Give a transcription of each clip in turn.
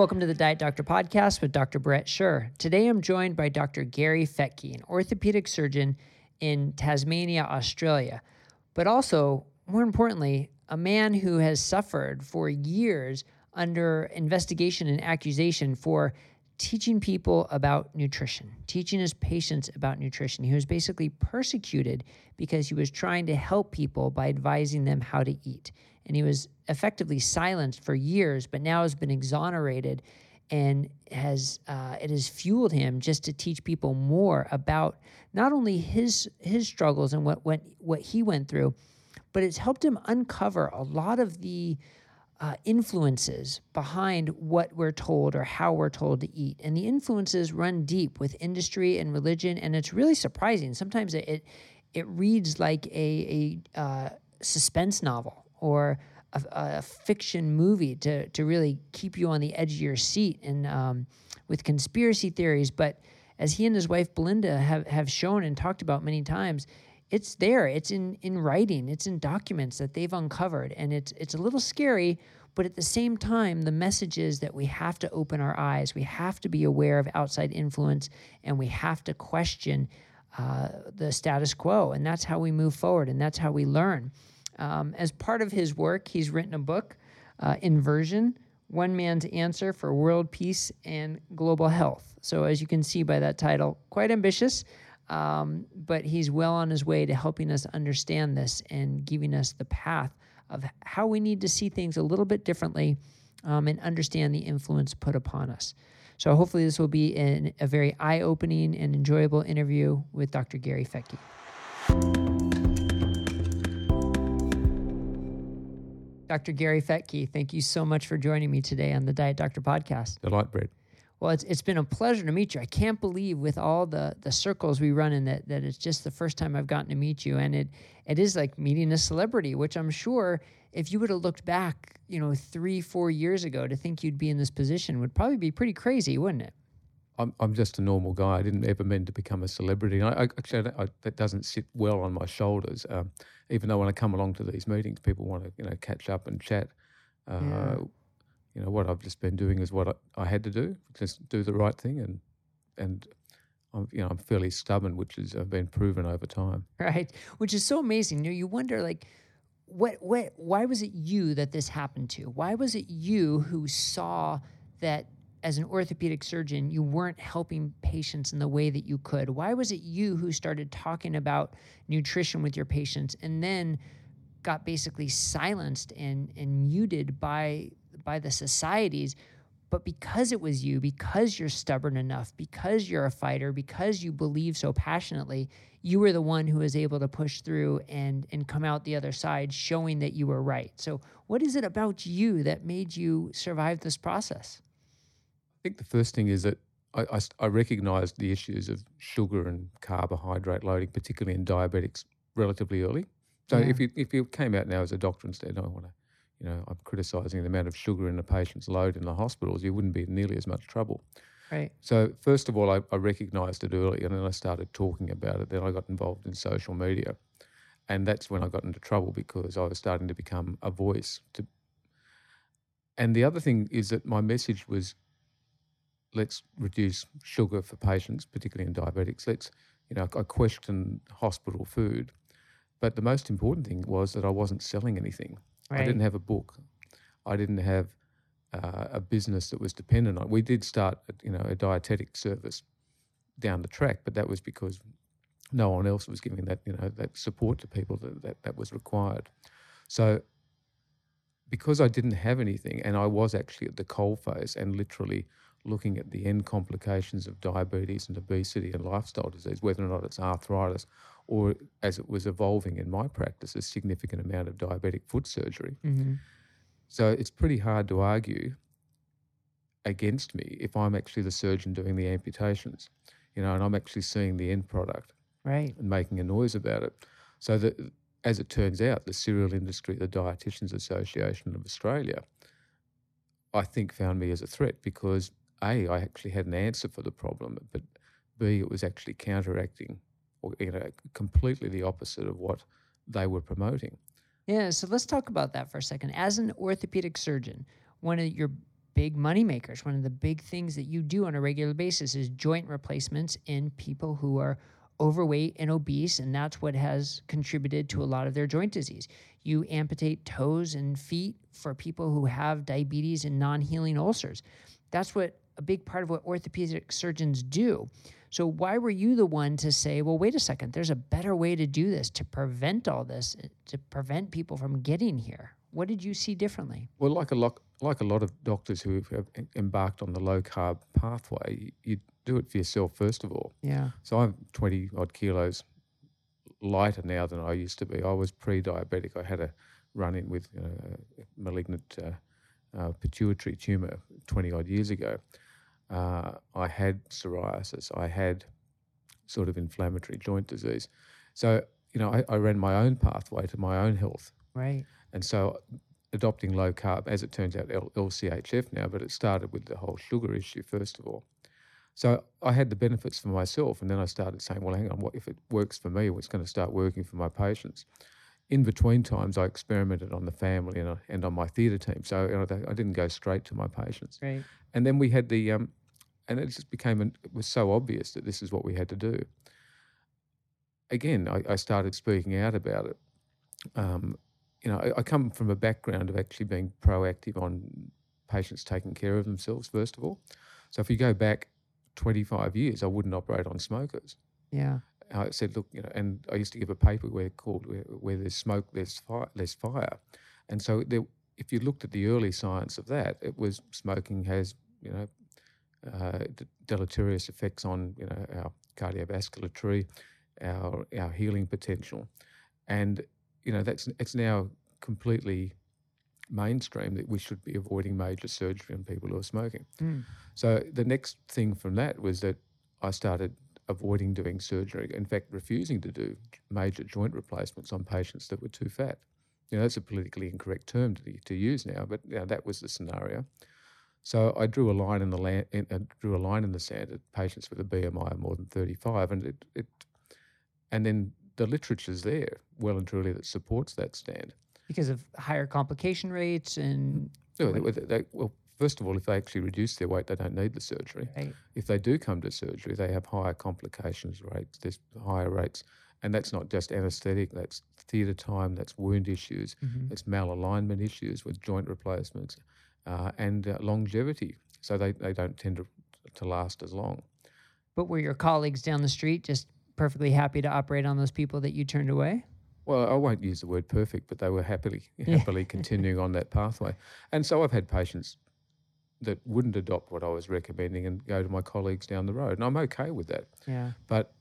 Welcome to the Diet Doctor podcast with Dr. Bret Scher. Today I'm joined by Dr. Gary Fettke, an orthopedic surgeon in Tasmania, Australia, but also, more importantly, a man who has suffered for years under investigation and accusation for teaching people about nutrition, teaching his patients about nutrition. He was basically persecuted because he was trying to help people by advising them how to eat. And he was effectively silenced for years, but now has been exonerated and has uh, it has fueled him just to teach people more about not only his his struggles and what what what he went through, but it's helped him uncover a lot of the uh, influences behind what we're told or how we're told to eat. And the influences run deep with industry and religion. And it's really surprising. Sometimes it, it, it reads like a, a uh, suspense novel or a, a, fiction movie to, to really keep you on the edge of your seat and um, with conspiracy theories. But as he and his wife Belinda have, have shown and talked about many times, it's there. It's in in writing. It's in documents that they've uncovered, and it's it's a little scary. But at the same time, the message is that we have to open our eyes. We have to be aware of outside influence, and we have to question uh, the status quo. And that's how we move forward, and that's how we learn. Um, as part of his work, he's written a book, uh, Inversion One Man's Answer for World Peace and Global Health. So, as you can see by that title, quite ambitious. Um, but he's well on his way to helping us understand this and giving us the path of how we need to see things a little bit differently um, and understand the influence put upon us. So, hopefully, this will be an, a very eye opening and enjoyable interview with Dr. Gary Fettke. Dr. Gary Fettke, thank you so much for joining me today on the Diet Doctor podcast. Delight Bret. Well, it's it's been a pleasure to meet you. I can't believe with all the the circles we run in that that it's just the first time I've gotten to meet you, and it it is like meeting a celebrity, which I'm sure if you would have looked back, you know, three four years ago to think you'd be in this position would probably be pretty crazy, wouldn't it? I'm I'm just a normal guy. I didn't ever mean to become a celebrity. I, I actually I, that doesn't sit well on my shoulders. Um, even though when I come along to these meetings, people want to you know catch up and chat. Uh, yeah you know what I've just been doing is what I, I, had to do, just do the right thing, and and I'm you know I'm fairly stubborn, which has uh, been proven over time. Right, which is so amazing. You know, you wonder like. What, what, why was it you that this happened to? Why was it you who saw that as an orthopedic surgeon, you weren't helping patients in the way that you could? Why was it you who started talking about nutrition with your patients and then got basically silenced and, and muted by by the societies? But because it was you because you're stubborn enough because you're a fighter because you believe so passionately you were the one who was able to push through and and come out the other side showing that you were right. So what is it about you that made you survive this process think the first thing is that I, I, I recognized the issues of sugar and carbohydrate loading particularly in diabetics relatively early so yeah. if you if you came out now as a doctor and said, "I want to you know, I'm criticising the amount of sugar in a patient's load in the hospitals, you wouldn't be in nearly as much trouble. Right. So first of all, I, I recognised it early, and then I started talking about it. Then I got involved in social media, and that's when I got into trouble because I was starting to become a voice. To, and the other thing is that my message was, let's reduce sugar for patients, particularly in diabetics. Let's, you know, I questioned hospital food, but the most important thing was that I wasn't selling anything. Right. I didn't have a book. I didn't have uh, a business that was dependent on. We did start, you know, a dietetic service down the track, but that was because no one else was giving that, you know, that support to people that that, that was required. So because I didn't have anything, and I was actually at the coalface and literally looking at the end complications of diabetes and obesity and lifestyle disease, whether or not it's arthritis or as it was evolving in my practice, a significant amount of diabetic foot surgery. Mm-hmm. So it's pretty hard to argue against me if I'm actually the surgeon doing the amputations, you know, and I'm actually seeing the end product, right, and making a noise about it. So that, as it turns out, the cereal industry, the Dietitians Association of Australia, I think found me as a threat because a I actually had an answer for the problem, but b it was actually counteracting or you know, completely the opposite of what they were promoting. Yeah, so let's talk about that for a second. As an orthopedic surgeon, one of your big money makers. One of the big things that you do on a regular basis is joint replacements in people who are overweight and obese, and that's what has contributed to a lot of their joint disease. You amputate toes and feet for people who have diabetes and non healing ulcers. That's what a big part of what orthopedic surgeons do. So, why were you the one to say, well, wait a second, there's a better way to do this to prevent all this, to prevent people from getting here? What did you see differently? Well, like a lot, like a lot of doctors who have embarked on the low carb pathway, you do it for yourself first of all. Yeah. So I'm 20 odd kilos lighter now than I used to be. I was pre-diabetic. I had a run in with you know, a malignant uh, uh, pituitary tumor 20 odd years ago. Uh, I had psoriasis. I had sort of inflammatory joint disease. So you know, I, I ran my own pathway to my own health. Right. And so adopting low carb, as it turns out, L- LCHF now, but it started with the whole sugar issue first of all. So I had the benefits for myself, and then I started saying, well, hang on, what if it works for me? It's going to start working for my patients. In between times, I experimented on the family and, and on my theatre team, so you know, I didn't go straight to my patients. Right. And then we had the, um, and it just became, an, it was so obvious that this is what we had to do. Again, I, I started speaking out about it. Um, you know, I, I come from a background of actually being proactive on patients taking care of themselves, first of all. So if you go back 25 years, I wouldn't operate on smokers. Yeah. I said, look, you know, and I used to give a paper where called where, where there's smoke, there's fire, there's fire, and so there, if you looked at the early science of that, it was smoking has you know uh, deleterious effects on you know our cardiovascular tree, our our healing potential, and you know that's it's now completely mainstream that we should be avoiding major surgery on people who are smoking. Mm. So the next thing from that was that I started avoiding doing surgery. In fact, refusing to do major joint replacements on patients that were too fat. You know, that's a politically incorrect term to, to use now, but you know, that was the scenario. So I drew a line in the land, uh, drew a line in the sand at patients with a BMI of more than 35, and it, it and then the literature's there, well and truly, that supports that stand. Because of higher complication rates and. No, they, they, well, first of all, if they actually reduce their weight, they don't need the surgery. Right. If they do come to surgery, they have higher complications rates. There's higher rates, and that's not just anaesthetic. That's theatre time. That's wound issues. Mm-hmm. It's malalignment issues with joint replacements, uh, and uh, longevity. So they, they don't tend to to last as long. But were your colleagues down the street just perfectly happy to operate on those people that you turned away? Well, I won't use the word perfect, but they were happily happily continuing on that pathway. And so I've had patients that wouldn't adopt what I was recommending and go to my colleagues down the road, and I'm okay with that. Yeah. But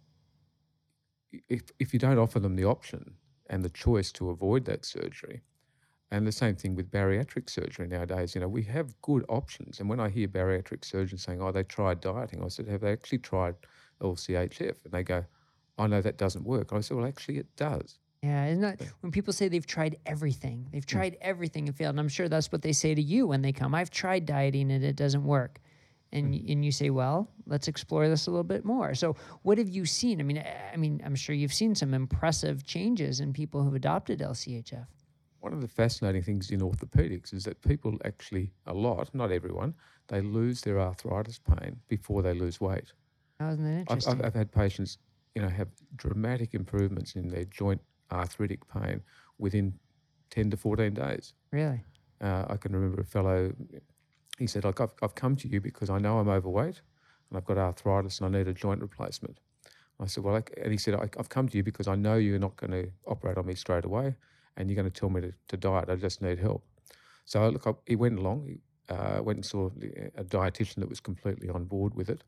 if if you don't offer them the option and the choice to avoid that surgery, and the same thing with bariatric surgery nowadays, you know, we have good options. And when I hear bariatric surgeons saying, "Oh, they tried dieting," I said, "Have they actually tried LCHF?" And they go, "I know that doesn't work." I said, "Well, actually, it does." Yeah, isn't that when people say they've tried everything, they've mm. tried everything and failed, and I'm sure that's what they say to you when they come. I've tried dieting and it doesn't work, and mm. y- and you say, well, let's explore this a little bit more. So, what have you seen? I mean, I mean, I'm sure you've seen some impressive changes in people who've adopted LCHF. One of the fascinating things in orthopedics is that people actually, a lot, not everyone, they lose their arthritis pain before they lose weight. Oh, isn't that I've, interesting? I've, I've had patients, you know, have dramatic improvements in their joint arthritic pain within 10 to 14 days. really? Uh, I can remember a fellow, he said, like, I've, I've come to you because I know I'm overweight and I've got arthritis and I need a joint replacement. I said, well, and he said, I, I've come to you because I know you're not going to operate on me straight away and you're going to tell me to, to diet. I just need help. So look, I, he went along, he uh, went and saw a dietitian that was completely on board with it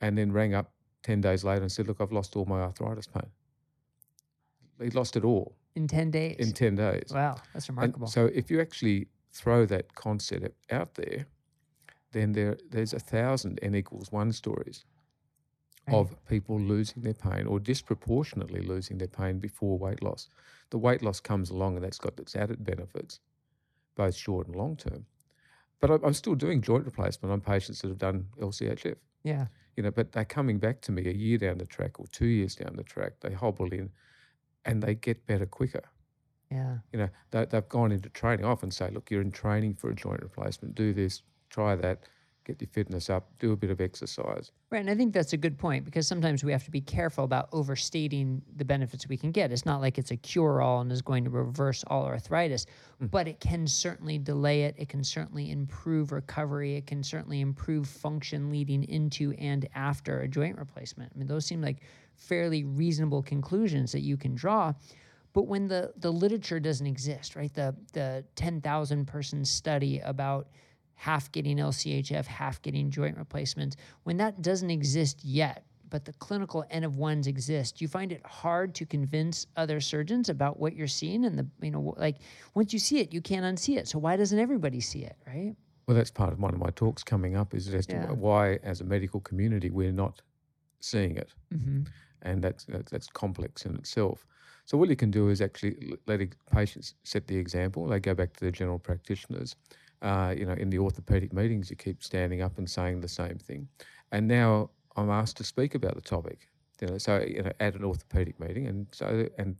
and then rang up 10 days later and said, look, I've lost all my arthritis pain. He lost it all In 10 days? in 10 days. wow, that's And remarkable. so if you actually throw that concept out there, then there there's a thousand n equals one stories Right. of people losing their pain or disproportionately losing their pain before weight loss. The weight loss comes along and that's got its added benefits, both short and long term. But I'm still doing joint replacement on patients that have done LCHF. yeah. You know, but they're coming back to me a year down the track or two years down the track. They hobble in, and they get better quicker Yeah. you know, they, they've gone into training. I often say, look, you're in training for a joint replacement. Do this try that, get your fitness up, do a bit of exercise. Right, and I think that's a good point because sometimes we have to be careful about overstating the benefits we can get. It's not like it's a cure all and is going to reverse all arthritis, mm. but it can certainly delay it. It can certainly improve recovery. It can certainly improve function leading into and after a joint replacement. I mean, those seem like fairly reasonable conclusions that you can draw. But when the, the literature doesn't exist, right? The the 10,000 person study about half getting LCHF, half getting joint replacements, when that doesn't exist yet, but the clinical N of ones exist, you find it hard to convince other surgeons about what you're seeing. And the, you know, like once you see it, you can't unsee it. So why doesn't everybody see it, right? Well, that's part of one of my talks coming up is as to Yeah. why, as a medical community, we're not seeing it. Mm-hmm. and that's that's, that's complex in itself. So what you can do is actually let patients set the example. They go back to their general practitioners. Uh, you know, in the orthopedic meetings, you keep standing up and saying the same thing. And now I'm asked to speak about the topic. You know, so you know, at an orthopedic meeting, and so and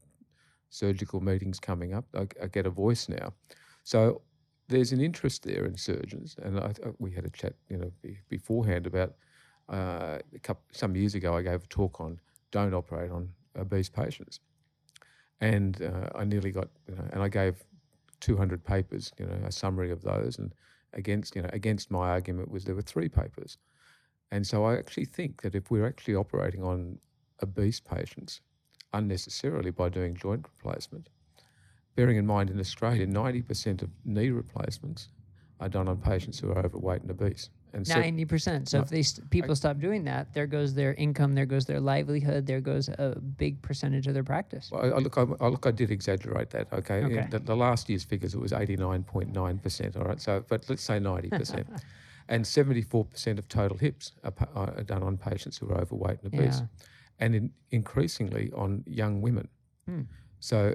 surgical meetings coming up, I, I get a voice now. So there's an interest there in surgeons, and I, we had a chat, you know, be, beforehand about uh, a couple, some years ago. I gave a talk on don't operate on obese patients, and uh, I nearly got, you know, and I gave 200 papers, you know, a summary of those, and against, you know, against my argument was there were three papers, and so I actually think that if we're actually operating on obese patients unnecessarily by doing joint replacement, bearing in mind in Australia, 90% of knee replacements are done on patients who are overweight and obese. And so, Ninety percent. So No, if they st- people stop doing that, there goes their income, there goes their livelihood, there goes a big percentage of their practice. Well, I, I look, I, I look, I did exaggerate that. Okay, Okay. The, the last year's figures it was eighty nine point nine percent. All right, so but let's say ninety percent, and seventy four percent of total hips are, are done on patients who are overweight and obese, Yeah. and in, increasingly on young women. Hmm. So,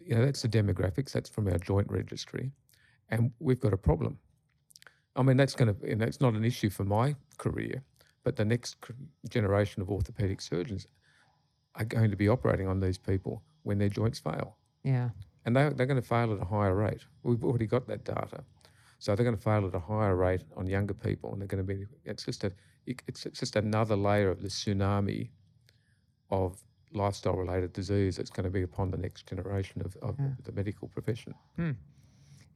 you know, that's the demographics. That's from our joint registry, and we've got a problem. I mean, that's going to, you know, it's not an issue for my career, but the next generation of orthopedic surgeons are going to be operating on these people when their joints fail. Yeah. And they, they're going to fail at a higher rate. We've already got that data. So they're going to fail at a higher rate on younger people, and they're going to be, it's just, a, it's, it's just another layer of the tsunami of lifestyle related disease that's going to be upon the next generation of, of Yeah. the medical profession. Hmm.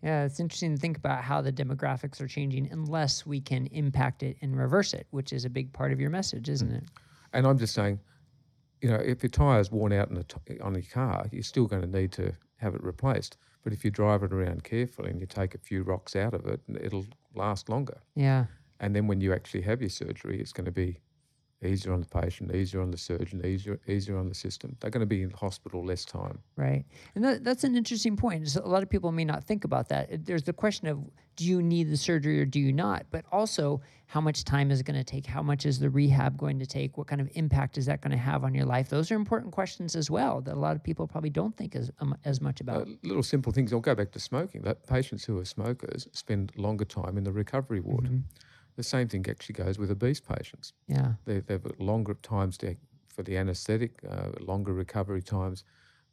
Yeah, it's interesting to think about how the demographics are changing unless we can impact it and reverse it, which is a big part of your message, hmm. isn't it? And I'm just saying, you know, if your tire is worn out in a t- on your car, you're still going to need to have it replaced. But if you drive it around carefully and you take a few rocks out of it, it'll last longer. Yeah. And then when you actually have your surgery, it's going to be easier on the patient, easier on the surgeon, easier easier on the system. They're going to be in the hospital less time. Right. And that, that's an interesting point. So a lot of people may not think about that. There's the question of do you need the surgery or do you not? But also, how much time is it going to take? How much is the rehab going to take? What kind of impact is that going to have on your life? Those are important questions as well that a lot of people probably don't think as, um, as much Uh, about. little simple things. I'll go back to smoking. That patients who are smokers spend longer time in the recovery ward. Mhm. The same thing actually goes with obese patients. Yeah. They, they've longer times to, for the anaesthetic, uh, longer recovery times,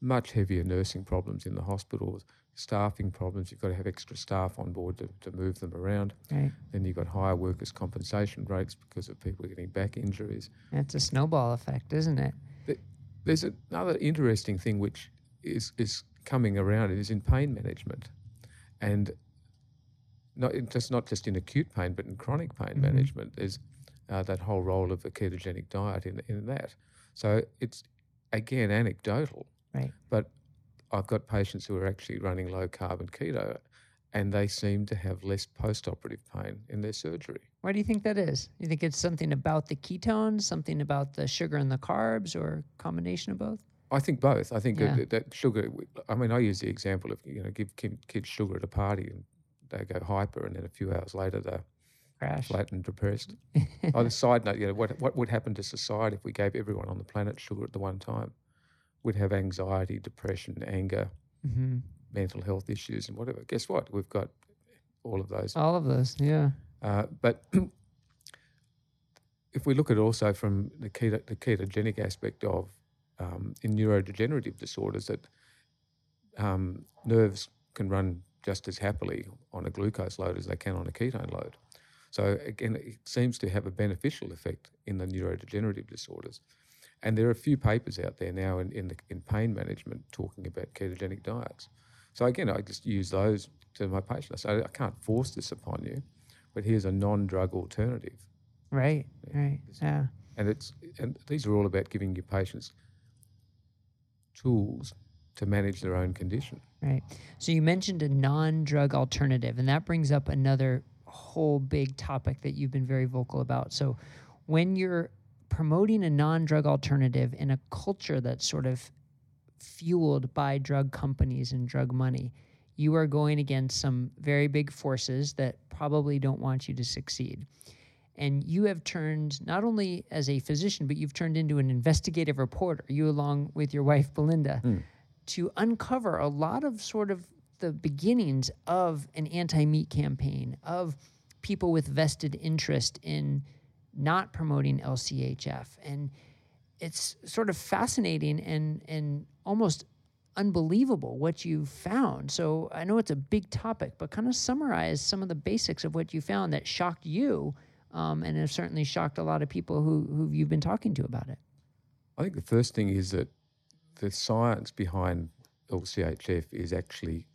much heavier nursing problems in the hospitals, staffing problems. You've got to have extra staff on board to, to move them around. Right. Then you've got higher workers' compensation rates because of people getting back injuries. It's a snowball effect, isn't it? There's another interesting thing which is, is coming around is in pain management. And not just not just in acute pain, but in chronic pain Mhm. management, there's uh, that whole role of a ketogenic diet in, in that. So it's again anecdotal, Right. but I've got patients who are actually running low carbon keto and they seem to have less post operative pain in their surgery. Why do you think that is? You think it's something about the ketones, something about the sugar and the carbs, or a combination of both? I think both. I think Yeah. that, that sugar. I mean, I use the example of you know give kids sugar at a party and they go hyper, and then a few hours later they're Crash. flat and depressed. On a side note, you know what what would happen to society if we gave everyone on the planet sugar at the one time? We'd have anxiety, depression, anger, hmm mental health issues, and whatever. Guess what? We've got all of those. All of those. Yeah. Uh, but if we look at it also from the, keto, the ketogenic aspect of um, in neurodegenerative disorders, that um, nerves can run just as happily on a glucose load as they can on a ketone load. So again, it seems to have a beneficial effect in the neurodegenerative disorders. And there are a few papers out there now in, in, the, in pain management talking about ketogenic diets. So again, I just use those to my patients. I say, I can't force this upon you, but here's a non-drug alternative. Right, right, yeah. And it's and these are all about giving your patients tools to manage their own condition. Right. So you mentioned a non-drug alternative, and that brings up another whole big topic that you've been very vocal about. So when you're promoting a non-drug alternative in a culture that's sort of fueled by drug companies and drug money, you are going against some very big forces that probably don't want you to succeed. And you have turned not only as a physician, but you've turned into an investigative reporter, you along with your wife, Belinda, Mm. To uncover a lot of sort of the beginnings of an anti meat campaign, of people with vested interest in not promoting LCHF. And it's sort of fascinating and, and almost unbelievable what you found. So I know it's a big topic, but kind of summarize some of the basics of what you found that shocked you um, and have certainly shocked a lot of people who, who you've been talking to about it. I think the first thing is that the science behind LCHF is actually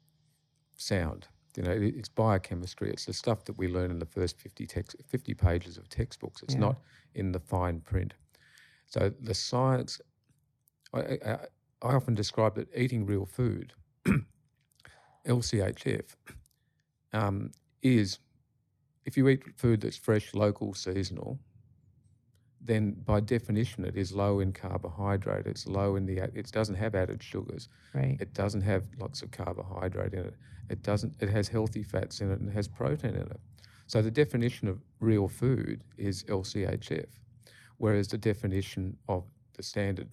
sound. You know, it- it's biochemistry. It's the stuff that we learn in the first 50, text, 50 pages of textbooks. It's Yeah. not in the fine print. So the science, I, I, I often describe that eating real food, LCHF, um, is if you eat food that's fresh, local, seasonal, then by definition it is low in carbohydrate. It's low in the. It doesn't have added sugars. Right. It doesn't have lots of carbohydrate in it. It doesn't. It has healthy fats in it and it has protein in it. So the definition of real food is LCHF, whereas the definition of the standard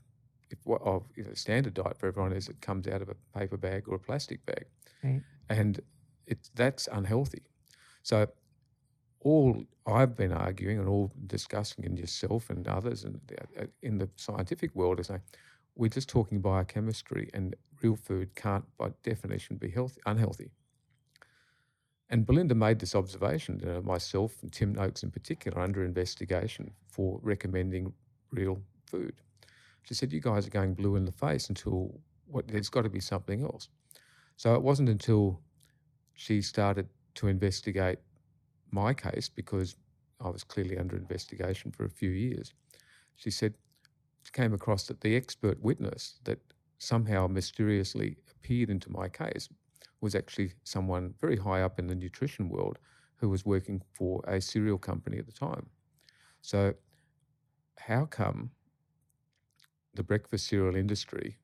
if, of you know, standard diet for everyone is it comes out of a paper bag or a plastic bag, Right. and it's that's unhealthy. So all I've been arguing and all discussing, and yourself and others, and uh, in the scientific world, is like we're just talking biochemistry, and real food can't, by definition, be healthy, unhealthy. And Belinda made this observation. You know, myself and Tim Noakes, in particular, under investigation for recommending real food. She said, "You guys are going blue in the face until what? There's got to be something else." So it wasn't until she started to investigate my case because I was clearly under investigation for a few years. She said she came across that the expert witness that somehow mysteriously appeared into my case was actually someone very high up in the nutrition world who was working for a cereal company at the time. So, how come the breakfast cereal industry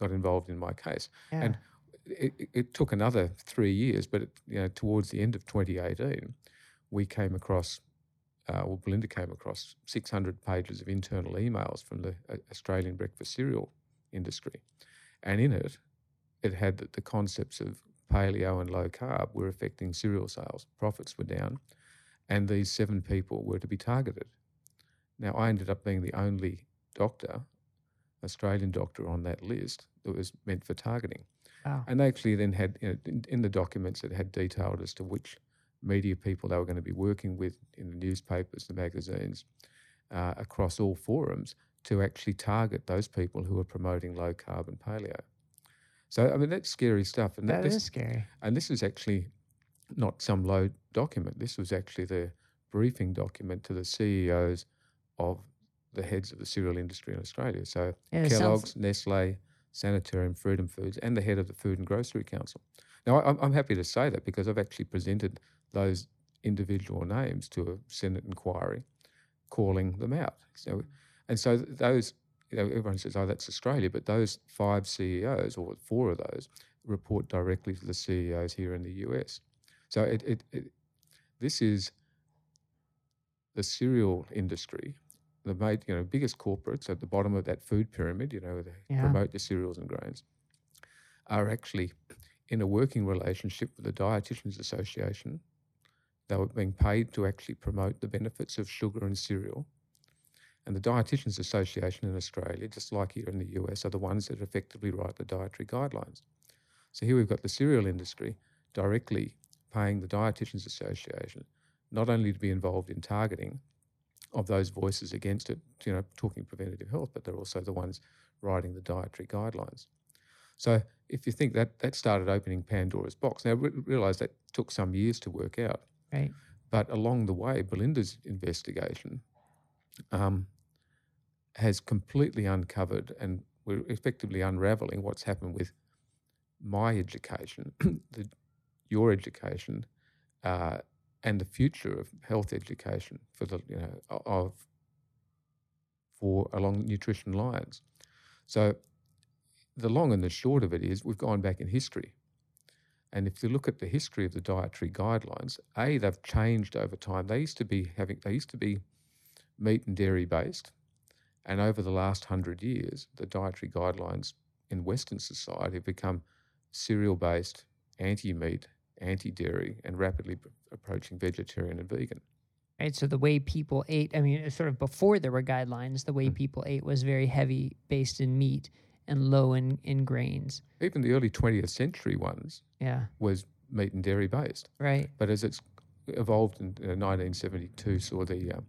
got involved in my case? Yeah. And it, it- it took another three years, but it, you know, towards the end of 2018, we came across, uh, well, Belinda came across 600 pages of internal emails from the uh, Australian breakfast cereal industry, and in it, it had that the concepts of paleo and low carb were affecting cereal sales. Profits were down, and these seven people were to be targeted. Now, I ended up being the only doctor, Australian doctor on that list that was meant for targeting. wow. And they actually then had, you know, in, in the documents, it had detailed as to which media people they were going to be working with in the newspapers, the magazines, uh, across all forums to actually target those people who are promoting low carb and paleo. So, I mean, that's scary stuff. And that this, is scary. and this is actually not some low document. This was actually the briefing document to the CEOs of the heads of the cereal industry in Australia. So Yeah, it sounds- Kellogg's, Nestle, Sanitarium, Freedom Foods, and the head of the Food and Grocery Council. Now, I- I'm, I'm happy to say that because I've actually presented those individual names to a Senate inquiry, calling them out. So, and so those, you know, everyone says, "Oh, that's Australia," but those five CEOs, or four of those, report directly to the CEOs here in the US. So it, it, it this is the cereal industry, the made, you know, biggest corporates at the bottom of that food pyramid, you know, they Yeah. promote the cereals and grains, are actually in a working relationship with the Dietitians Association. They were being paid to actually promote the benefits of sugar and cereal. And the Dietitians Association in Australia, just like here in the US, are the ones that effectively write the dietary guidelines. So here we've got the cereal industry directly paying the Dietitians Association not only to be involved in targeting of those voices against it, you know, talking preventative health, but they're also the ones writing the dietary guidelines. So if you think that that started opening Pandora's box, now re- realize that took some years to work out. Right. But along the way, Belinda's investigation um, has completely uncovered and we're effectively unraveling what's happened with my education, the, your education, uh, and the future of health education for the you know of for along nutrition lines. So the long and the short of it is we've gone back in history. And if you look at the history of the dietary guidelines, A, they've changed over time. They used to be having they used to be meat and dairy based. And over the last hundred years, the dietary guidelines in Western society have become cereal based, anti meat, anti dairy, and rapidly approaching vegetarian and vegan. Right. So the way people ate, I mean, sort of before there were guidelines, the way Mm. people ate was very heavy based in meat and low in, in grains. Even the early 20th century ones Yeah. was meat and dairy based. Right. But as it's evolved in uh, 1972, saw the uh,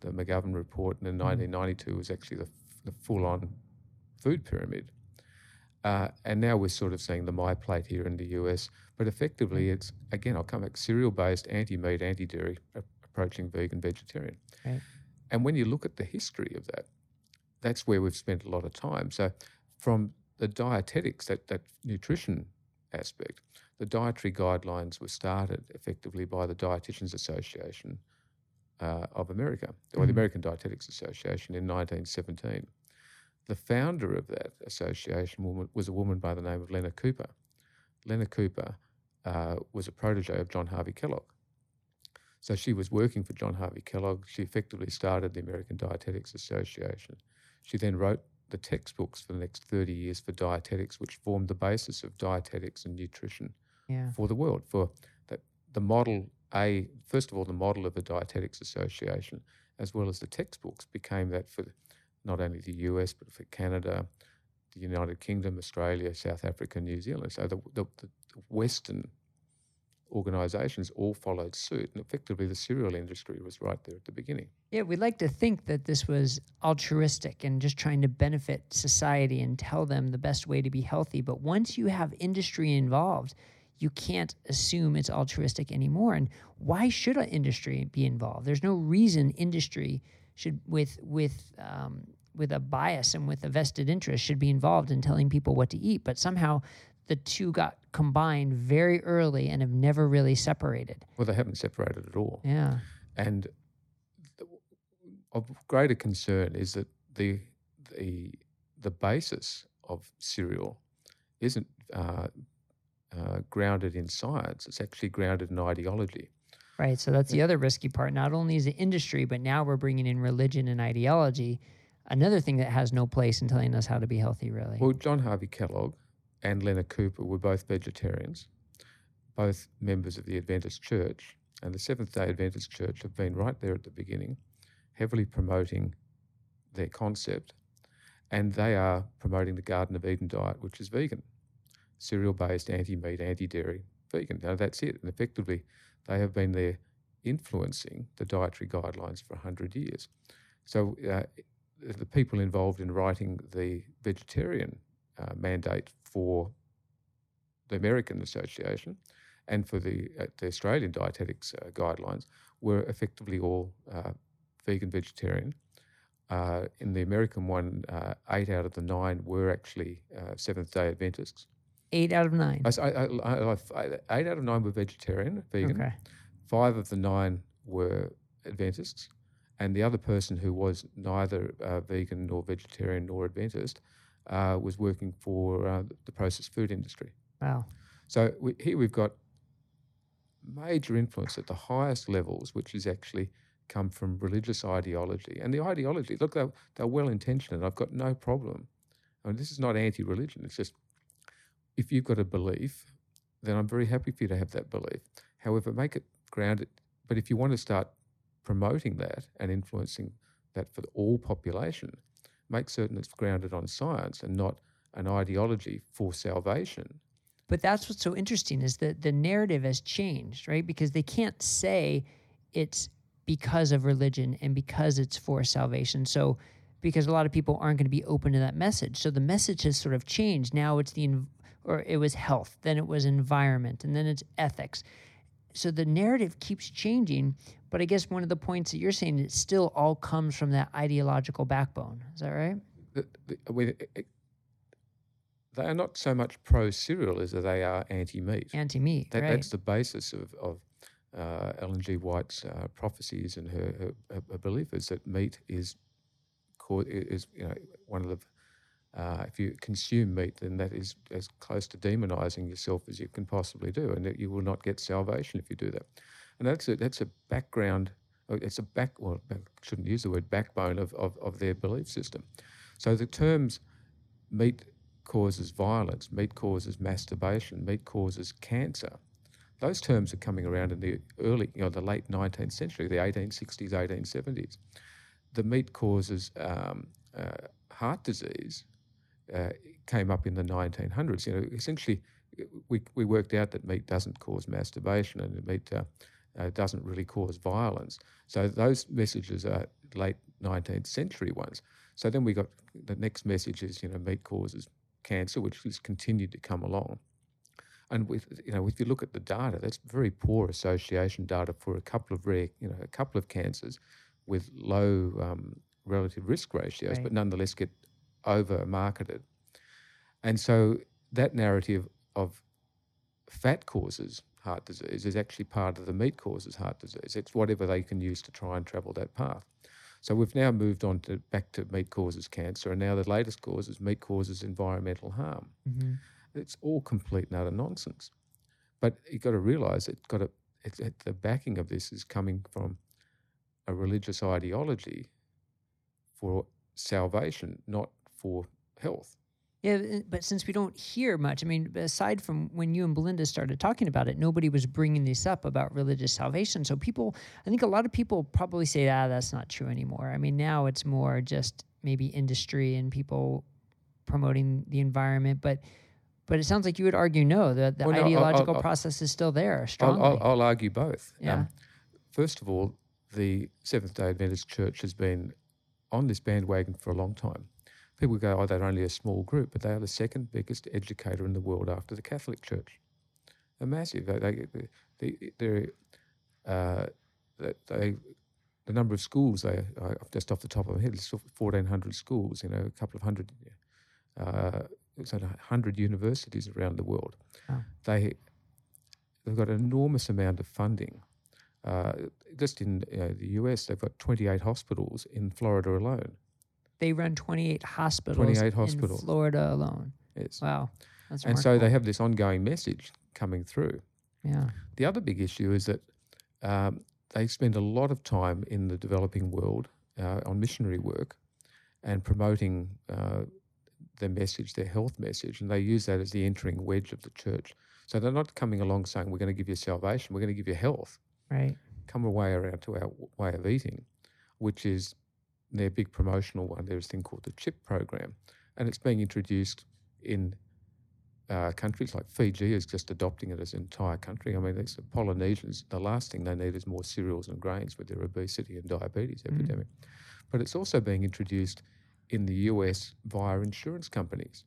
the McGovern report, and in 1992 was actually the, the full-on food pyramid. Uh, and now we're sort of seeing the my plate here in the US, but effectively it's again I'll come back cereal-based, anti-meat, anti-dairy, a- approaching vegan, vegetarian. Right. And when you look at the history of that, that's where we've spent a lot of time. So from the dietetics, that that nutrition aspect, the dietary guidelines were started effectively by the Dietitians Association uh, of America, or the Mhm. American Dietetics Association in 1917. The founder of that association woman, was a woman by the name of Lena Cooper. Lena Cooper uh, was a protege of John Harvey Kellogg. So she was working for John Harvey Kellogg. She effectively started the American Dietetics Association. She then wrote the textbooks for the next 30 years for dietetics, which formed the basis of dietetics and nutrition Yeah. for the world. For the, the model, a first of all, the model of the Dietetics Association, as well as the textbooks, became that for not only the US but for Canada, the United Kingdom, Australia, South Africa, New Zealand. So the, the, the Western organisations all followed suit, and effectively the cereal industry was right there at the beginning. Yeah, we like to think that this was altruistic and just trying to benefit society and tell them the best way to be healthy. But once you have industry involved, you can't assume it's altruistic anymore. And why should an industry be involved? There's no reason industry should, with with um, with a bias and with a vested interest, should be involved in telling people what to eat. But somehow, the two got combined very early and have never really separated. Well, they haven't separated at all. Yeah. And of greater concern is that the the the basis of cereal isn't uh, uh, grounded in science. It's actually grounded in ideology. Right. So that's the other risky part. Not only is it industry, but now we're bringing in religion and ideology. Another thing that has no place in telling us how to be healthy, really. Well, John Harvey Kellogg and Leonard Cooper were both vegetarians, both members of the Adventist Church, and the Seventh Day Adventist Church have been right there at the beginning, heavily promoting their concept, and they are promoting the Garden of Eden diet, which is vegan, cereal-based, anti-meat, anti-dairy, vegan. Now that's it, and effectively, they have been there influencing the dietary guidelines for hundred years. So. Uh, the people involved in writing the vegetarian uh, mandate for the American Association and for the, uh, the Australian dietetics uh, guidelines were effectively all uh, vegan vegetarian. Uh, in the American one, uh, eight out of the nine were actually uh, Seventh Day Adventists. Eight out of nine. I I- I- eight out of nine were vegetarian, vegan. Okay. Five of the nine were Adventists, and the other person who was neither uh, vegan nor vegetarian nor Adventist uh, was working for uh, the processed food industry. Wow. So we, here we've got major influence at the highest levels, which has actually come from religious ideology. And the ideology, look, they're, they're well intentioned. I've got no problem. I mean, this is not anti religion. It's just if you've got a belief, then I'm very happy for you to have that belief. However, make it grounded. But if you want to start promoting that and influencing that for all population, make certain it's grounded on science and not an ideology for salvation. But that's what's so interesting is that the narrative has changed, right? Because they can't say it's because of religion and because it's for salvation. So, because a lot of people aren't going to be open to that message. So the message has sort of changed. Now it's the, or it was health, then it was environment, and then it's ethics. So the narrative keeps changing. But I guess one of the points that you're saying, it still all comes from that ideological backbone. Is that right? The, the, they are not so much pro cereal as they are anti meat. Anti meat. That, right. That's the basis of, of uh, Ellen G. White's uh, prophecies and her, her, her, belief is that meat is is you know one of the uh, if you consume meat, then that is as close to demonizing yourself as you can possibly do, and that you will not get salvation if you do that. And that's a that's a background. It's a back. Well, I shouldn't use the word backbone of, of, of their belief system. So the terms meat causes violence, meat causes masturbation, meat causes cancer. Those terms are coming around in the early, you know, the late 19th century, the 1860s, 1870s. The meat causes um, uh, heart disease uh, came up in the 1900s. You know, essentially, we, we worked out that meat doesn't cause masturbation and meat uh, uh, doesn't really cause violence. So those messages are late 19th century ones. So then we got the next message is, you know, meat causes cancer, which has continued to come along. And with you know, if you look at the data, that's very poor association data for a couple of rare, you know, a couple of cancers with low um, relative risk ratios, right. but nonetheless get over marketed. And so that narrative of fat causes heart disease is actually part of the meat causes heart disease. It's whatever they can use to try and travel that path. So we've now moved on to back to meat causes cancer, and now the latest cause is meat causes environmental harm. Mm-hmm. It's all complete and utter nonsense. But you've got to realise it's got to, it's, it, the backing of this is coming from a religious ideology for salvation, not for health. Yeah, but since we don't hear much, I mean, aside from when you and Belinda started talking about it, nobody was bringing this up about religious salvation. So people, I think a lot of people probably say, ah, that's not true anymore. I mean, now it's more just maybe industry and people promoting the environment, but but it sounds like you would argue no, the, the well, ideological I'll, I'll, process is still there strongly. I'll, I'll argue both. Yeah. Um, first of all, the Seventh day Adventist Church has been on this bandwagon for a long time. People go, oh, they're only a small group, but they are the second biggest educator in the world after the Catholic Church. They're massive. They, they, they, they're, uh, they, the number of schools, they uh, just off the top of my head, it's 1,400 schools, you know, a couple of hundred, uh, it's a hundred universities around the world. Oh. They, they've got an enormous amount of funding. Uh, just in you know, the US, they've got 28 hospitals in Florida alone. They run 28 hospitals 28 hospitals. in Florida alone. Yes. Wow. That's and so they have this ongoing message coming through. Yeah. The other big issue is that um, they spend a lot of time in the developing world uh, on missionary work and promoting uh, their message, their health message, and they use that as the entering wedge of the church. So they're not coming along saying, We're going to give you salvation, we're going to give you health. Right. Come away around to our way of eating, which is their big promotional one, there's a thing called the CHIP program, and it's being introduced in uh, countries like Fiji is just adopting it as an entire country. I mean, it's the Polynesians, the last thing they need is more cereals and grains with their obesity and diabetes mm. epidemic. But it's also being introduced in the US via insurance companies.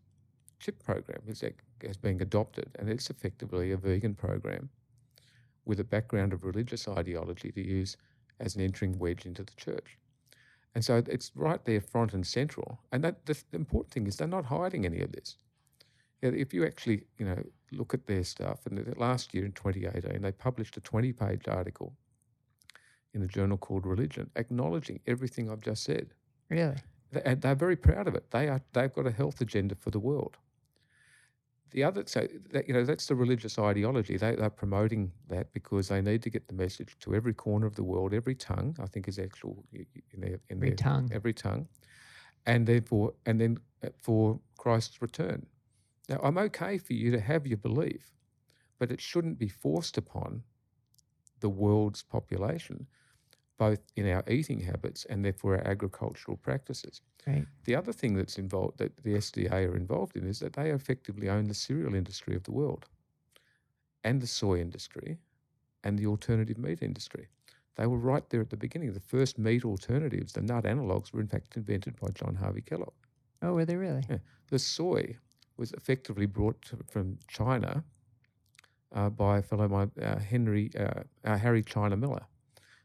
CHIP program is, is being adopted, and it's effectively a vegan program with a background of religious ideology to use as an entering wedge into the church. And so it's right there, front and central. And that the, the important thing is they're not hiding any of this. If you actually, you know, look at their stuff, and last year in 2018, they published a 20-page article in a journal called Religion, acknowledging everything I've just said. Really? And they're very proud of it. They are, they've got a health agenda for the world. The other, so that, you know, that's the religious ideology. They, they're promoting that because they need to get the message to every corner of the world, every tongue. I think is actual in their in every their, tongue, every tongue, and therefore, and then uh, for Christ's return. Now, I'm okay for you to have your belief, but it shouldn't be forced upon the world's population both in our eating habits and therefore our agricultural practices. Right. The other thing that's involved that the SDA are involved in is that they effectively own the cereal industry of the world and the soy industry and the alternative meat industry. They were right there at the beginning. The first meat alternatives, the nut analogues, were in fact invented by John Harvey Kellogg. Oh, were they really? Yeah. The soy was effectively brought to, from China uh, by a fellow named uh, Henry uh, uh, Harry China Miller.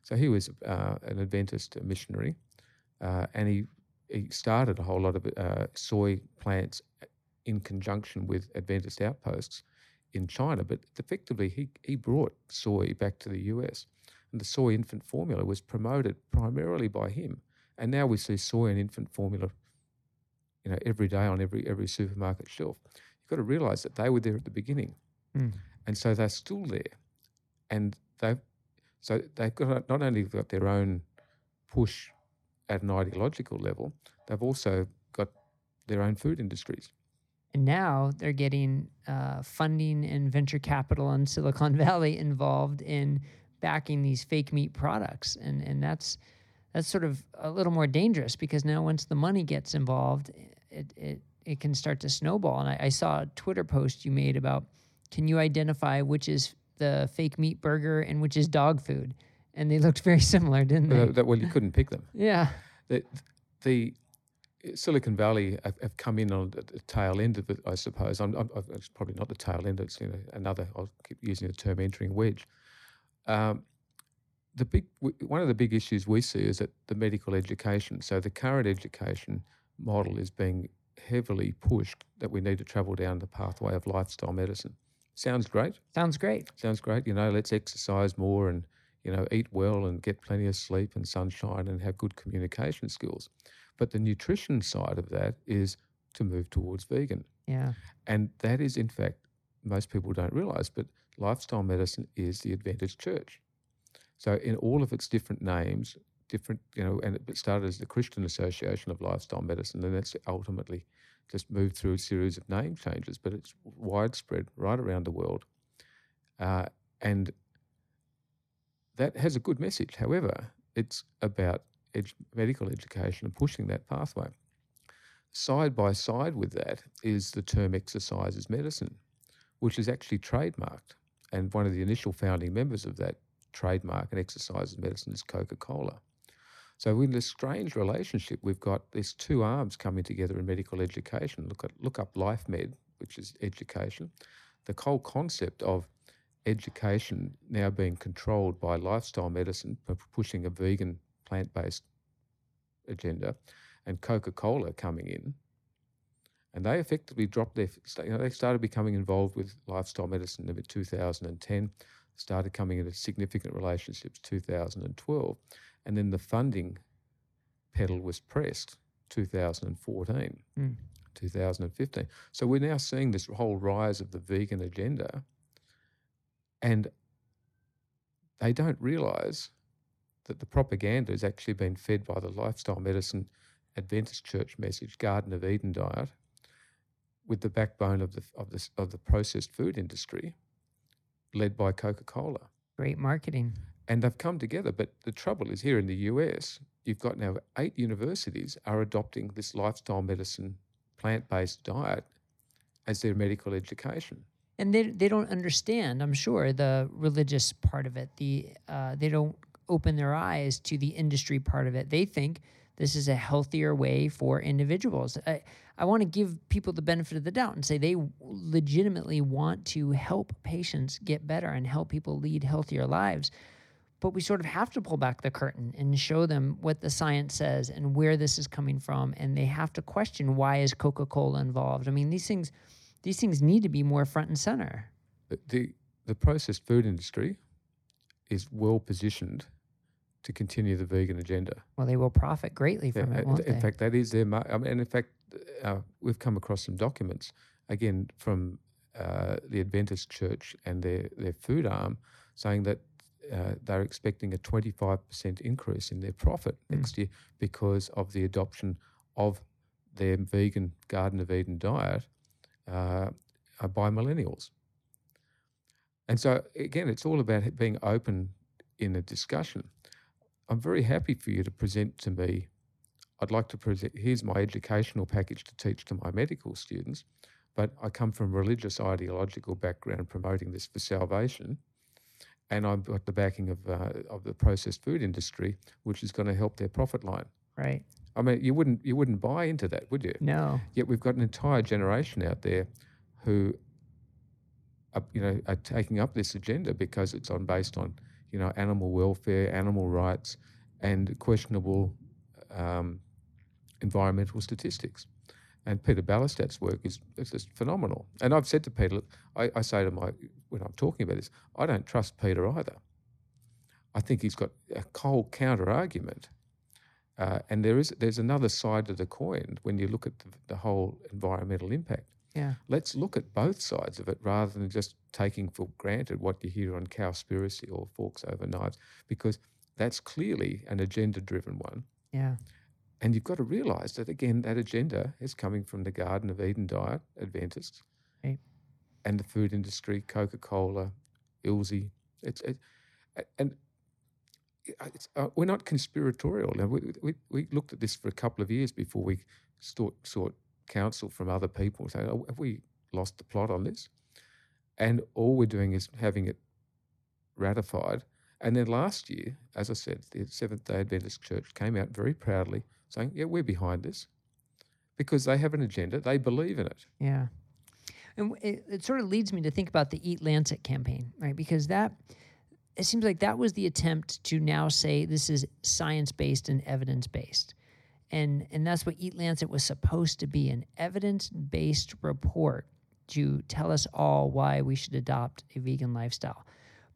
So he was uh, an Adventist missionary, uh, and he he started a whole lot of soy plants in conjunction with Adventist outposts in China. But effectively, he he brought soy back to the US, and the soy infant formula was promoted primarily by him. And now we see soy and infant formula you know, every day on every every supermarket shelf. You've got to realise that they were there at the beginning, mm. and so they're still there, and they've so they've got not only got their own push at an ideological level, they've also got their own food industries. And now they're getting uh, funding and venture capital in Silicon Valley involved in backing these fake meat products, and and that's that's sort of a little more dangerous because now once the money gets involved, it it, it can start to snowball. And I, I saw a Twitter post you made about can you identify which is the fake meat burger and which is dog food? And they looked very similar, didn't they? Uh, that, well, you couldn't pick them. yeah. The, the Silicon Valley have, come in on the tail end of it, I suppose. I'm, I'm, it's probably not the tail end. It's you know, another. I'll keep using the term entering wedge. Um, the big one of the big issues we see is that the medical education. So the current education model is being heavily pushed that we need to travel down the pathway of lifestyle medicine. Sounds great. Sounds great. Sounds great. You know, let's exercise more and you know eat well and get plenty of sleep and sunshine and have good communication skills. But the nutrition side of that is to move towards vegan. Yeah. And that is in fact most people don't realize, but lifestyle medicine is the Adventist Church. So in all of its different names, different, you know, and it started as the Christian Association of Lifestyle Medicine, and that's ultimately just moved through a series of name changes, but it's widespread right around the world. Uh, and that has a good message. However, it's about medical education and pushing that pathway. Side by side with that is the term exercise as medicine, which is actually trademarked. And one of the initial founding members of that trademark and exercise medicine is Coca Cola. So in this strange relationship, we've got these two arms coming together in medical education. Look at look up LifeMed, which is education. The whole concept of education now being controlled by lifestyle medicine, pushing a vegan, plant-based agenda, and Coca-Cola coming in, and they effectively dropped their. You know, they started becoming involved with lifestyle medicine in 2010 started coming into significant relationships 2012 and then the funding pedal was pressed 2014 mm. 2015 so we're now seeing this whole rise of the vegan agenda and they don't realize that the propaganda has actually been fed by the lifestyle medicine adventist church message garden of eden diet with the backbone of the of the of the processed food industry led by Coca Cola. Great marketing. And they've come together. But the trouble is here in the US, you've got now eight universities are adopting this lifestyle medicine plant based diet as their medical education. And they, they don't understand, I'm sure, the religious part of it. The uh, they don't open their eyes to the industry part of it. They think this is a healthier way for individuals. I, I want to give people the benefit of the doubt and say they legitimately want to help patients get better and help people lead healthier lives. But we sort of have to pull back the curtain and show them what the science says and where this is coming from. And they have to question why is Coca-Cola involved? I mean, these things these things need to be more front and center. The the processed food industry is well positioned to continue the vegan agenda. Well, they will profit greatly from yeah, it, won't in they? fact, that is their. I mean, and in fact, uh, we've come across some documents again from uh, the Adventist Church and their their food arm saying that uh, they're expecting a 25% increase in their profit mm. next year because of the adoption of their vegan Garden of Eden diet uh, by millennials. And so, again, it's all about being open in a discussion. I'm very happy for you to present to me. I'd like to present, here's my educational package to teach to my medical students, but I come from a religious ideological background promoting this for salvation. and I've got the backing of uh, of the processed food industry, which is going to help their profit line. Right. I mean, you wouldn't you wouldn't buy into that, would you? No. Yet we've got an entire generation out there who, are, you know, are taking up this agenda because it's on based on, you know, animal welfare, animal rights, and questionable um, environmental statistics. And Peter Ballerstedt's work is, is just phenomenal. And I've said to Peter, look, I, I say to my when I'm talking about this, I don't trust Peter either. I think he's got a cold counter argument. Uh, and there is there's another side to the coin when you look at the, the whole environmental impact. Yeah. Let's look at both sides of it rather than just taking for granted what you hear on Cowspiracy or Forks Over Knives, because that's clearly an agenda driven one. Yeah. And you've got to realize that, again, that agenda is coming from the Garden of Eden diet, Adventists, Right. and the food industry, Coca Cola, Ilse. It's, it, and it's, uh, we're not conspiratorial. Now, we, we, we looked at this for a couple of years before we sought, sought counsel from other people saying, oh, have we lost the plot on this? And all we're doing is having it ratified. And then last year, as I said, the Seventh day Adventist Church came out very proudly saying, yeah, we're behind this because they have an agenda, they believe in it. Yeah. And it, it sort of leads me to think about the Eat Lancet campaign, right? Because that, it seems like that was the attempt to now say this is science based and evidence based. And, and that's what Eat Lancet was supposed to be an evidence based report to tell us all why we should adopt a vegan lifestyle.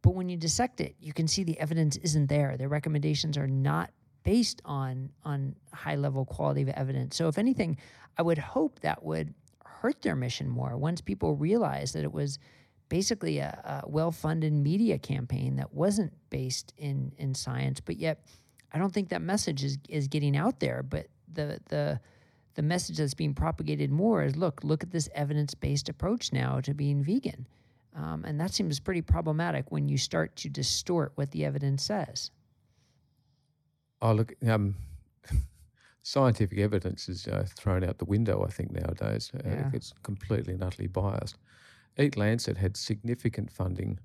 But when you dissect it, you can see the evidence isn't there. Their recommendations are not based on on high level quality of evidence. So if anything, I would hope that would hurt their mission more once people realize that it was basically a, a well funded media campaign that wasn't based in in science, but yet I don't think that message is is getting out there. But the the the message that's being propagated more is look look at this evidence based approach now to being vegan. Um, and that seems pretty problematic when you start to distort what the evidence says. Oh, look, um, scientific evidence is uh, thrown out the window, I think, nowadays. Uh, Yeah. It's completely and utterly biased. Eat Lancet had significant funding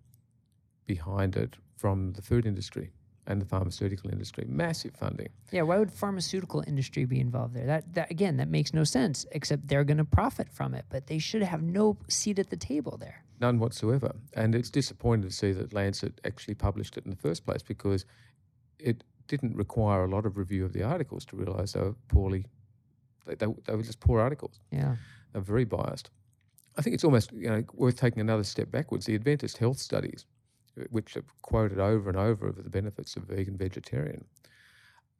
behind it from the food industry and the pharmaceutical industry, massive funding. Yeah, why would pharmaceutical industry be involved there? That, that again, that makes no sense. Except they're going to profit from it, but they should have no seat at the table there. None whatsoever. And it's disappointing to see that Lancet actually published it in the first place because it didn't require a lot of review of the articles to realise they were poorly, they, they, they were just poor articles. Yeah, They're very biased. I think it's almost you know worth taking another step backwards. The Adventist health studies, which have quoted over and over of the benefits of vegan vegetarian,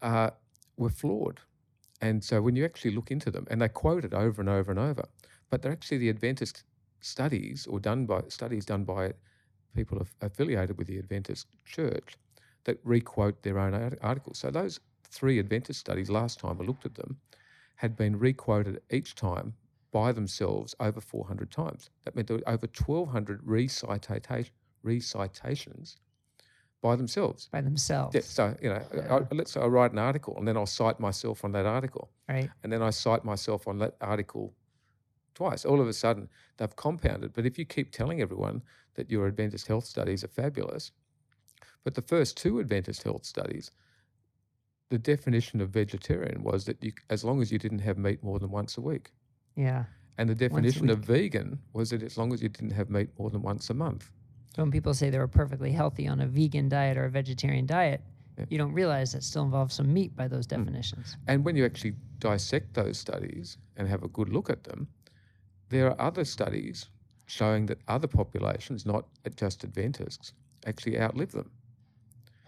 uh, were flawed. And so when you actually look into them, and they quote it over and over and over, but they're actually the Adventist studies or done by studies done by people aff- affiliated with the Adventist Church that requote their own art- articles. So those three Adventist studies, last time I looked at them, had been requoted each time by themselves over 400 times. That meant there were over 1,200 recitata- recitations by themselves. by themselves. Yeah, so, you know, Yeah. I, let's say I write an article and then I'll cite myself on that article. Right. And then I cite myself on that article twice. All of a sudden, they've compounded. But if you keep telling everyone that your Adventist health studies are fabulous, but the first two Adventist health studies, the definition of vegetarian was that you, as long as you didn't have meat more than once a week. Yeah. And the definition of vegan was that as long as you didn't have meat more than once a month. So when people say they were perfectly healthy on a vegan diet or a vegetarian diet, Yeah. you don't realize that still involves some meat by those hmm. definitions. And when you actually dissect those studies and have a good look at them, there are other studies showing that other populations, not just Adventists, actually outlive them.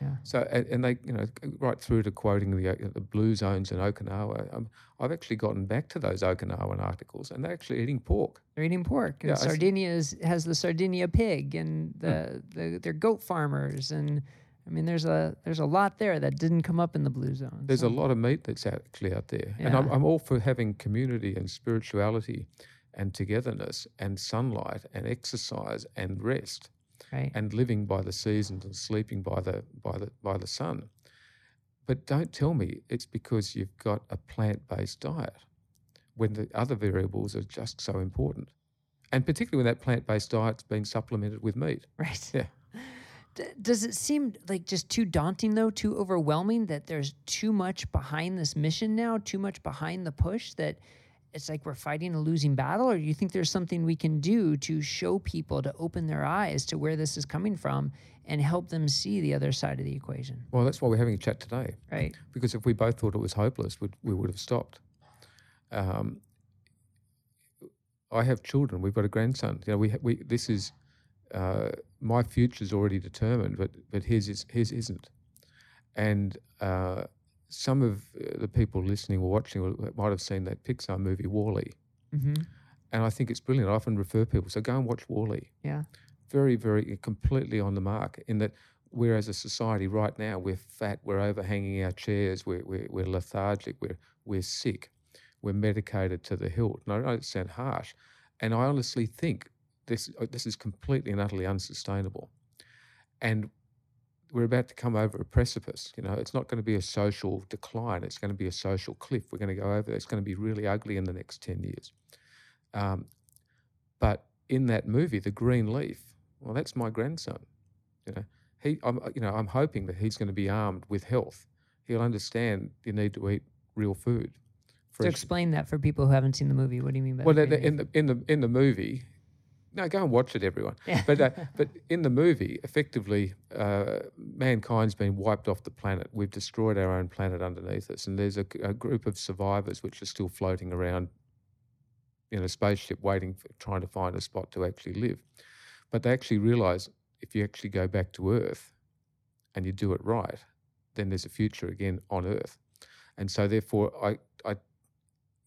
Yeah. So, and, and they, you know, right through to quoting the, uh, the blue zones in Okinawa. Um, I've actually gotten back to those Okinawan articles, and they're actually eating pork. They're eating pork. And Yeah, Sardinia is, has the Sardinia pig, and the, the they're goat farmers, and I mean, there's a there's a lot there that didn't come up in the blue zone. There's so- a lot of meat that's actually out there, and I'm, I'm all for having community and spirituality, and togetherness, and sunlight, and exercise, and rest. Right. and living by the seasons and sleeping by the by the by the sun. But don't tell me it's because you've got a plant-based diet when the other variables are just so important. And particularly when that plant-based diet's been supplemented with meat. Right. Yeah. D- does it seem like just too daunting though too overwhelming that there's too much behind this mission now too much behind the push that it's like we're fighting a losing battle or do you think there's something we can do to show people to open their eyes to where this is coming from and help them see the other side of the equation Well, that's why we're having a chat today. right Because if we both thought it was hopeless, we'd, we would have stopped. Um, I have children. We've got a grandson. You know, we we this is uh, my future's already determined, but but his is his isn't. And uh, some of uh, the people listening or watching might have seen that Pixar movie Wall-E, mm-hmm. and I think it's brilliant. I often refer people so go and watch Wall-E. yeah very, very completely on the mark in that we're as a society right now, we're fat, we're overhanging our chairs, we're, we're, we're lethargic, we're, we're sick, we're medicated to the hilt. And I know it sounds harsh. And I honestly think this, uh, this is completely and utterly unsustainable. And we're about to come over a precipice. You know, it's not going to be a social decline. It's going to be a social cliff. We're going to go over. It's going to be really ugly in the next ten years. Um, but in that movie, The Green Leaf, well, that's my grandson. You know, he, I'm, you know, I'm hoping that he's going to be armed with health. He'll understand you need to eat real food. so explain that for people who haven't seen the movie what do you mean by well, the- green in the in the in the movie, no, go and watch it, everyone. Yeah. But uh, but in the movie, effectively, uh, mankind's been wiped off the planet. We've destroyed our own planet underneath us, and there's a, a group of survivors which are still floating around in a spaceship, waiting for trying to find a spot to actually live. But they actually realise if you actually go back to Earth, and you do it right, then there's a future again on Earth. And so, therefore, I, I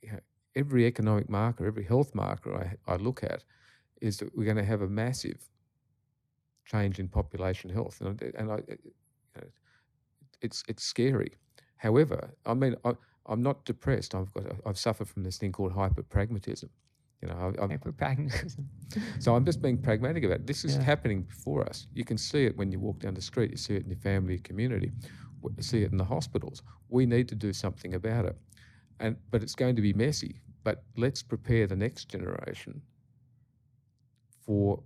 you know, every economic marker, every health marker I, I look at is that we're going to have a massive change in population health. And, and I, uh, you know, it's, it's scary. However, I mean, I, I'm not depressed. I've got, I've suffered from this thing called hyperpragmatism. You know, I, I'm, hyperpragmatism so I'm just being pragmatic about it. This is Yeah. happening before us. You can see it when you walk down the street. You see it in your family, your community. You see it in the hospitals. We need to do something about it, and but it's going to be messy. But let's prepare the next generation for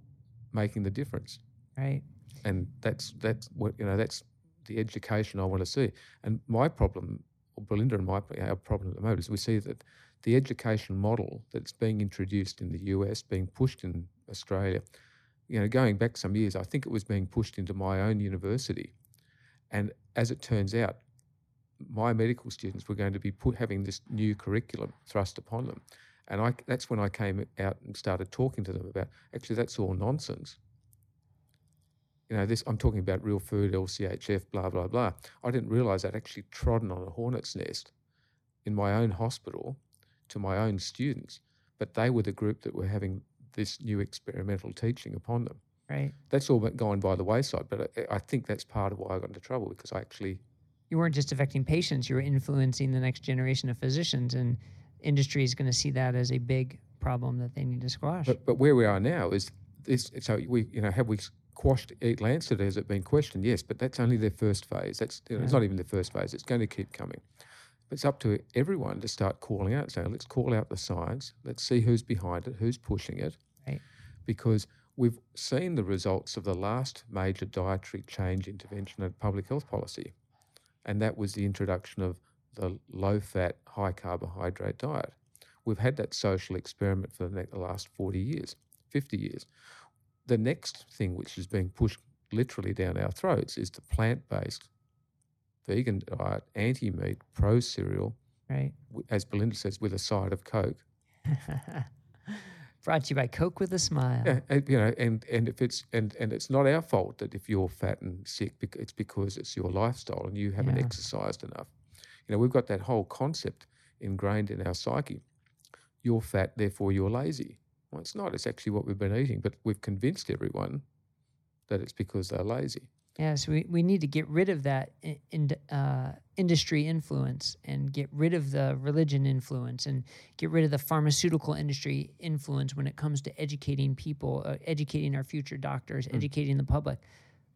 making the difference, right and that's that's what you know. That's the education I want to see. And my problem, or Belinda and my our problem at the moment is we see that the education model that's being introduced in the US, being pushed in Australia, you know, going back some years, I think it was being pushed into my own university. And as it turns out, my medical students were going to be put, having this new curriculum thrust upon them. And I, that's when I came out and started talking to them about actually, that's all nonsense. You know, this I'm talking about real food, LCHF, blah, blah, blah. I didn't realize I'd actually trodden on a hornet's nest in my own hospital to my own students, but they were the group that were having this new experimental teaching upon them. right That's all gone by the wayside, but I, I think that's part of why I got into trouble because I actually, you weren't just affecting patients you were influencing the next generation of physicians and industry is going to see that as a big problem that they need to squash but, but where we are now is this. So we, you know, have we quashed Eat Lancet? Has it been questioned? Yes, but that's only their first phase. That's you know, it's not even the first phase. It's going to keep coming. It's up to everyone to start calling out. So let's call out the science. Let's see who's behind it, who's pushing it, Right. because we've seen the results of the last major dietary change intervention in public health policy, and that was the introduction of the low-fat, high-carbohydrate diet. We've had that social experiment for the last 40 years, 50 years. The next thing which is being pushed literally down our throats is the plant-based vegan diet, anti-meat, pro-cereal, right as Belinda says, with a side of Coke. brought to you by coke with a smile Yeah, and, you know, and and if it's and and it's not our fault that if you're fat and sick, it's because it's your lifestyle and you haven't Yeah. exercised enough. You know, we've got that whole concept ingrained in our psyche. You're fat, therefore you're lazy. Well, it's not. It's actually what we've been eating, but we've convinced everyone that it's because they're lazy. Yeah, so we, we need to get rid of that in, uh, industry influence and get rid of the religion influence and get rid of the pharmaceutical industry influence when it comes to educating people, uh, educating our future doctors, educating the public.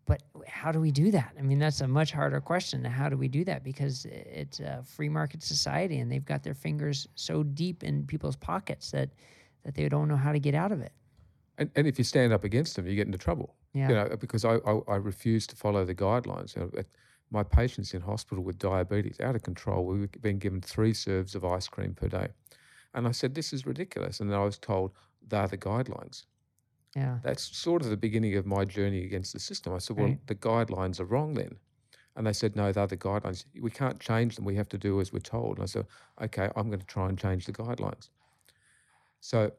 But how do we do that? I mean, that's a much harder question. How do we do that? Because it's a free market society and they've got their fingers so deep in people's pockets that, that they don't know how to get out of it. And, and if you stand up against them, you get into trouble. Yeah. You know, because I, I, I refused to follow the guidelines. You know, my patients in hospital with diabetes, out of control, we were being given three serves of ice cream per day. And I said, this is ridiculous. And then I was told, they're the guidelines. Yeah. That's sort of the beginning of my journey against the system. I said, well, Right. the guidelines are wrong then. And they said, no, they're the guidelines. We can't change them. We have to do as we're told. And I said, okay, I'm going to try and change the guidelines. So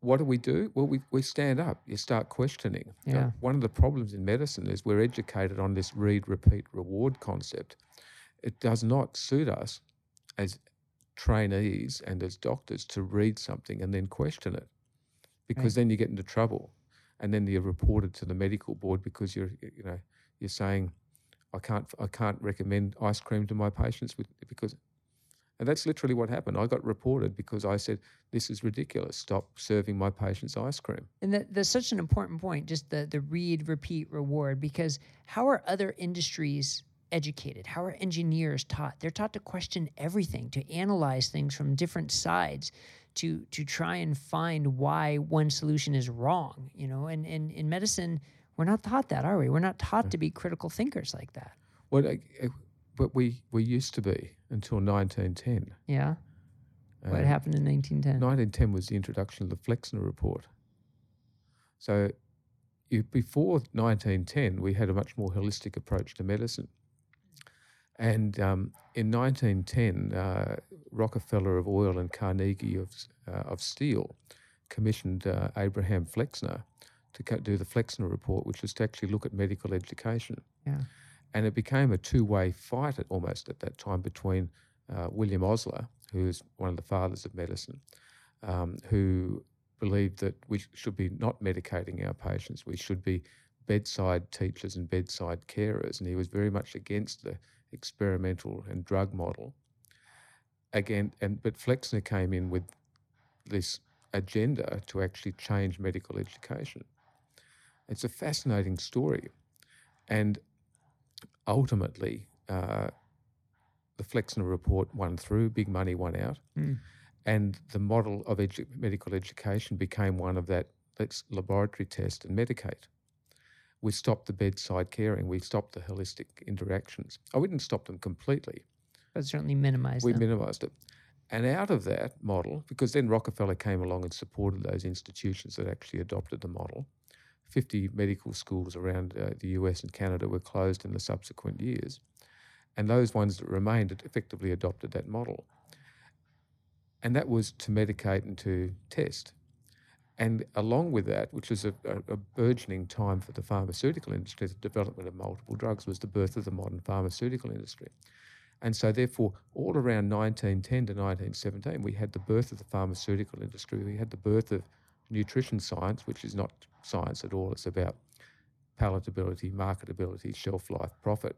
what do we do? Well, we, we stand up. You start questioning. You know, Yeah. one of the problems in medicine is we're educated on this read, repeat, reward concept. It does not suit us as trainees and as doctors to read something and then question it because then you get into trouble and then you're reported to the medical board because you're you know you're saying I can't I can't recommend ice cream to my patients with, because and that's literally what happened. I got reported because I said this is ridiculous. Stop serving my patients ice cream. And that, that's such an important point, just the the read, repeat, reward. Because how are other industries educated? How are engineers taught? They're taught to question everything, to analyze things from different sides, to to try and find why one solution is wrong. You know, and, and in medicine, we're not taught that, are we? We're not taught to be critical thinkers like that. Well, I- but we we used to be until 1910. Yeah. What Uh, happened in 1910? 1910 was the introduction of the Flexner report. So, you, before 1910, we had a much more holistic approach to medicine. And um, in 1910, uh, Rockefeller of oil and Carnegie of, uh, of steel commissioned uh, Abraham Flexner to co- do the Flexner report, which was to actually look at medical education. Yeah. And it became a two way fight at, almost at that time between uh, William Osler, who is one of the fathers of medicine, um, who believed that we should be not medicating our patients. We should be bedside teachers and bedside carers. And he was very much against the experimental and drug model. Again, and but Flexner came in with this agenda to actually change medical education. It's a fascinating story. And ultimately, uh, the Flexner report won through, big money won out, Mm. and the model of edu- medical education became one of that let's laboratory test and medicate. We stopped the bedside caring, we stopped the holistic interactions. I wouldn't stop them completely, But certainly minimize them. we them. minimised it. And out of that model, because then Rockefeller came along and supported those institutions that actually adopted the model, 50 medical schools around uh, the US and Canada were closed in the subsequent years. And those ones that remained effectively adopted that model. And that was to medicate and to test. And along with that, which was a, a, a burgeoning time for the pharmaceutical industry, the development of multiple drugs was the birth of the modern pharmaceutical industry. And so, therefore, all around 1910 to 1917, we had the birth of the pharmaceutical industry. We had the birth of nutrition science, which is not science at all. It's about palatability, marketability, shelf life, profit.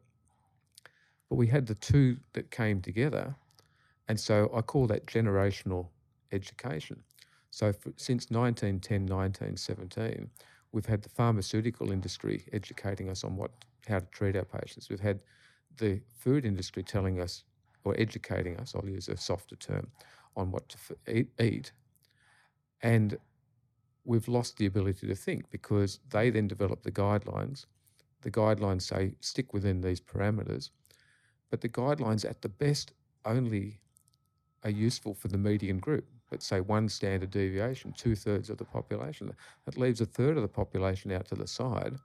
But we had the two that came together. And so I call that generational education. So for, since 1910, 1917, we've had the pharmaceutical industry educating us on what how to treat our patients. We've had the food industry telling us or educating us, I'll use a softer term, on what to f- eat, eat. And we've lost the ability to think because they then develop the guidelines. The guidelines say stick within these parameters, but the guidelines at the best only are useful for the median group. Let's say one standard deviation, two thirds of the population. That leaves a third of the population out to the side,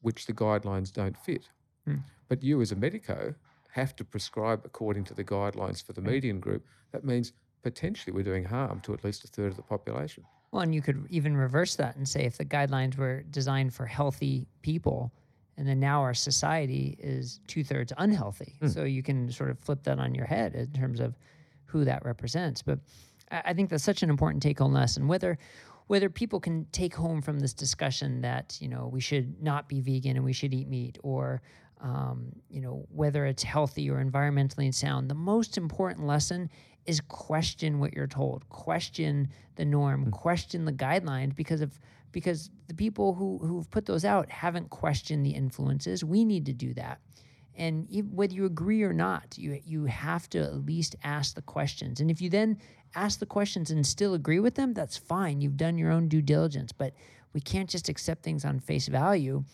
which the guidelines don't fit. Hmm. But you, as a medico, have to prescribe according to the guidelines for the median group. That means potentially we're doing harm to at least a third of the population. Well, and you could even reverse that and say if the guidelines were designed for healthy people, and then now our society is two thirds unhealthy. Mm. So you can sort of flip that on your head in terms of who that represents. But I, think that's such an important take home lesson. Whether whether people can take home from this discussion that you know we should not be vegan and we should eat meat, or um, you know whether it's healthy or environmentally sound, the most important lesson is question what you're told, question the norm, question the guidelines because of because the people who who've put those out haven't questioned the influences. We need to do that. And e- whether you agree or not, you you have to at least ask the questions. And if you then ask the questions and still agree with them, that's fine. You've done your own due diligence. But we can't just accept things on face value.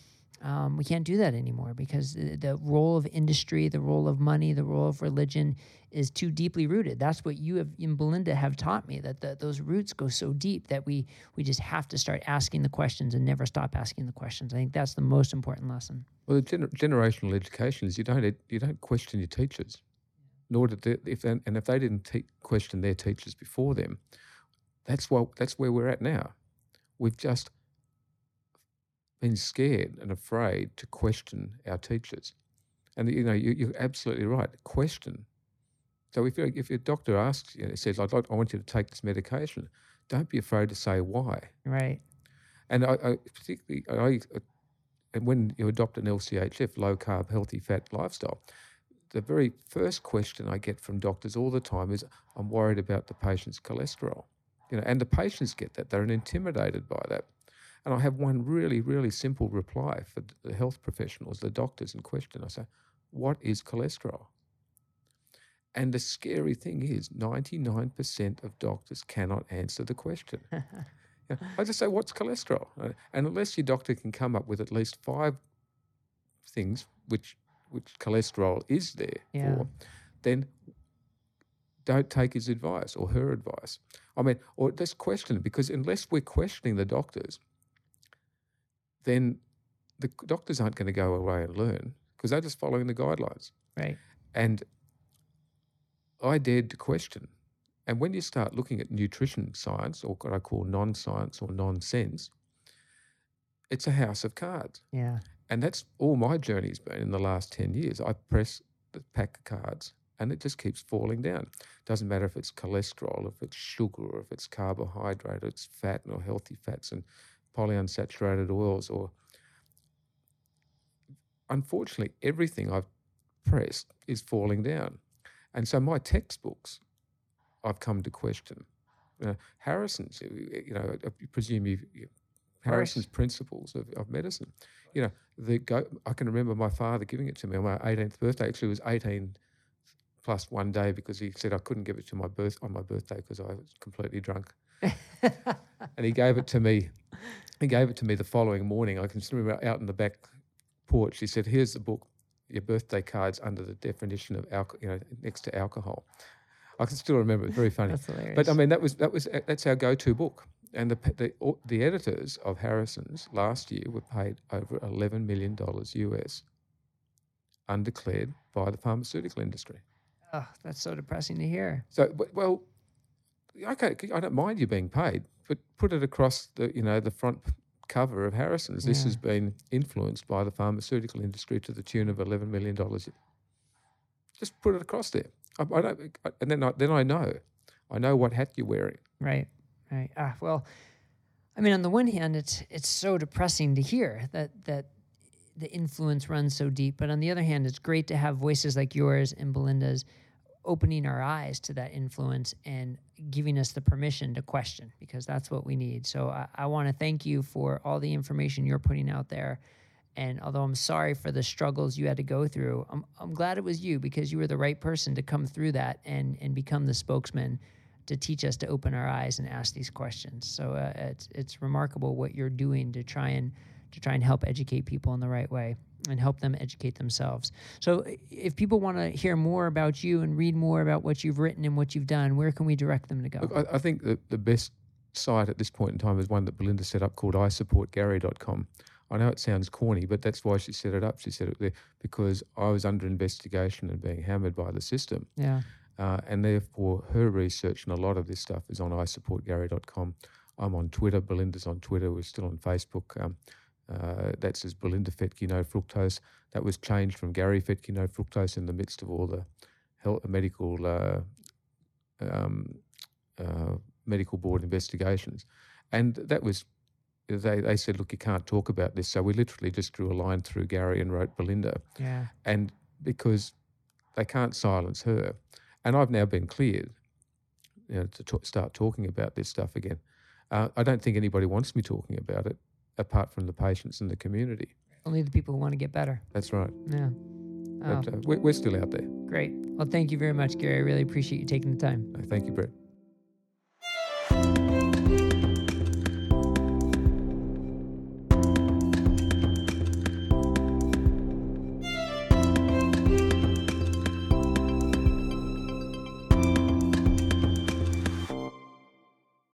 Um, we can't do that anymore because the, role of industry, the role of money, the role of religion is too deeply rooted. That's what you have, and Belinda have taught me that the, those roots go so deep that we we just have to start asking the questions and never stop asking the questions. I think that's the most important lesson. Well, the gener- generational education is you don't you don't question your teachers, nor did they, if they, and if they didn't te- question their teachers before them, that's what that's where we're at now. We've just been scared and afraid to question our teachers. And you know, you, you're absolutely right. Question. So if you if your doctor asks you, and says, "I'd like, I want you to take this medication," don't be afraid to say why. Right. And I, I particularly, I, and when you adopt an LCHF, low carb, healthy fat lifestyle, the very first question I get from doctors all the time is, "I'm worried about the patient's cholesterol." You know, and the patients get that; they're intimidated by that. And I have one really, really simple reply for the health professionals, the doctors in question. I say, What is cholesterol? And the scary thing is, 99% of doctors cannot answer the question. yeah, I just say, What's cholesterol? And unless your doctor can come up with at least five things which, which cholesterol is there Yeah. for, then don't take his advice or her advice. I mean, or just question it because unless we're questioning the doctors, then the doctors aren't going to go away and learn because they're just following the guidelines. Right. And I dared to question. And when you start looking at nutrition science, or what I call non science or nonsense, it's a house of cards. Yeah. And that's all my journey's been in the last 10 years. I press the pack of cards and it just keeps falling down. Doesn't matter if it's cholesterol, if it's sugar, or if it's carbohydrate, it's fat or healthy fats and polyunsaturated oils, or unfortunately, everything I've pressed is falling down. And so my textbooks, I've come to question. Uh, Harrison's, you know, I presume you've, you Harrison's principles of, of medicine. You know, the go, I can remember my father giving it to me on my 18th birthday. Actually, it was 18 plus one day because he said I couldn't give it to my birth on my birthday because I was completely drunk. and he gave it to me. He gave it to me the following morning. I can still remember out in the back porch. He said, "Here's the book. Your birthday card's under the definition of alcohol. You know, next to alcohol." I can still remember. It's very funny. That's hilarious. But I mean, that was that was uh, that's our go-to book. And the the the editors of Harrison's last year were paid over eleven million dollars US, undeclared by the pharmaceutical industry. oh, that's so depressing to hear. So, well, okay, I don't mind you being paid, but put it across the you know the front cover of Harrison's. This Yeah. has been influenced by the pharmaceutical industry to the tune of eleven million dollars. Just put it across there. I, I don't, I- and then I, then I know, I know what hat you're wearing. Right. Right. Ah, well, I mean, on the one hand, it's it's so depressing to hear that that the influence runs so deep, but on the other hand, it's great to have voices like yours and Belinda's opening our eyes to that influence and giving us the permission to question because that's what we need. So I, I want to thank you for all the information you're putting out there. And although I'm sorry for the struggles you had to go through, I'm, I'm glad it was you because you were the right person to come through that and, and become the spokesman to teach us to open our eyes and ask these questions. So uh, it's it's remarkable what you're doing to try and to try and help educate people in the right way and help them educate themselves. So if people want to hear more about you and read more about what you've written and what you've done, where can we direct them to go? Look, I, I think that the best site at this point in time is one that Belinda set up called isupportgary.com. I know it sounds corny, but that's why she set it up. She set it there because I was under investigation and being hammered by the system. Yeah. Uh, and therefore, her research and a lot of this stuff is on isupportgary.com. I'm on Twitter. Belinda's on Twitter. We're still on Facebook. Um, uh, that says Belinda Fettke, no fructose. That was changed from Gary Fettke, no fructose in the midst of all the health, medical uh, um, uh, medical board investigations. And that was, they, they said, look, you can't talk about this. So we literally just drew a line through Gary and wrote Belinda Yeah. and because they can't silence her. And I've now been cleared, you know, to ta- start talking about this stuff again. Uh, I don't think anybody wants me talking about it, apart from the patients and the community. Only the people who want to get better. That's right. Yeah. Oh, But uh, we're, we're still out there. great. Well, thank you very much, Gary. I really appreciate you taking the time. Thank you, Bret.